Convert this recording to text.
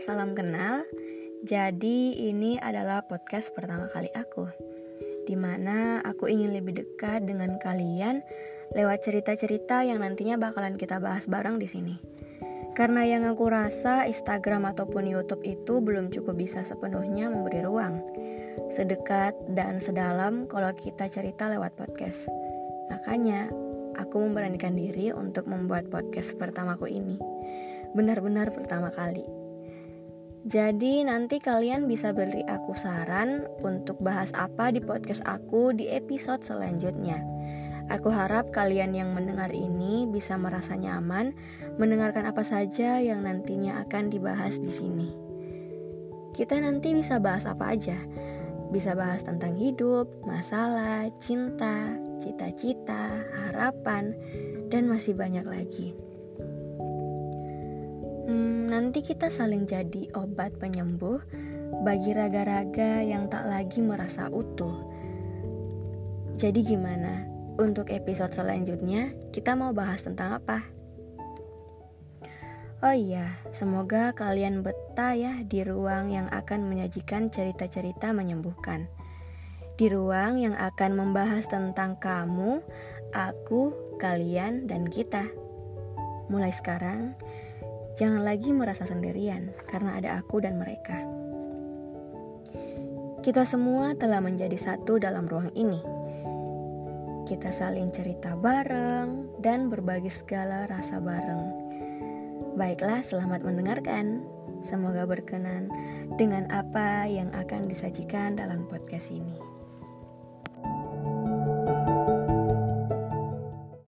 salam kenal. Jadi ini adalah podcast pertama kali aku Di mana aku ingin lebih dekat dengan kalian Lewat cerita-cerita yang nantinya bakalan kita bahas bareng di sini. Karena yang aku rasa Instagram ataupun Youtube itu belum cukup bisa sepenuhnya memberi ruang Sedekat dan sedalam kalau kita cerita lewat podcast. Makanya aku memberanikan diri untuk membuat podcast pertamaku ini. Benar-benar pertama kali jadi nanti kalian bisa beri aku saran untuk bahas apa di podcast aku di episode selanjutnya. Aku harap kalian yang mendengar ini bisa merasa nyaman mendengarkan apa saja yang nantinya akan dibahas di sini. Kita nanti bisa bahas apa aja. Bisa bahas tentang hidup, masalah, cinta, cita-cita, harapan, dan masih banyak lagi. Nanti kita saling jadi obat penyembuh bagi raga-raga yang tak lagi merasa utuh. Jadi gimana? Untuk episode selanjutnya, kita mau bahas tentang apa? Oh iya, semoga kalian betah ya di ruang yang akan menyajikan cerita-cerita menyembuhkan. Di ruang yang akan membahas tentang kamu, aku, kalian, dan kita. Mulai sekarang, Jangan lagi merasa sendirian karena ada aku dan mereka. Kita semua telah menjadi satu dalam ruang ini. Kita saling cerita bareng dan berbagi segala rasa bareng. Baiklah, selamat mendengarkan. Semoga berkenan dengan apa yang akan disajikan dalam podcast ini.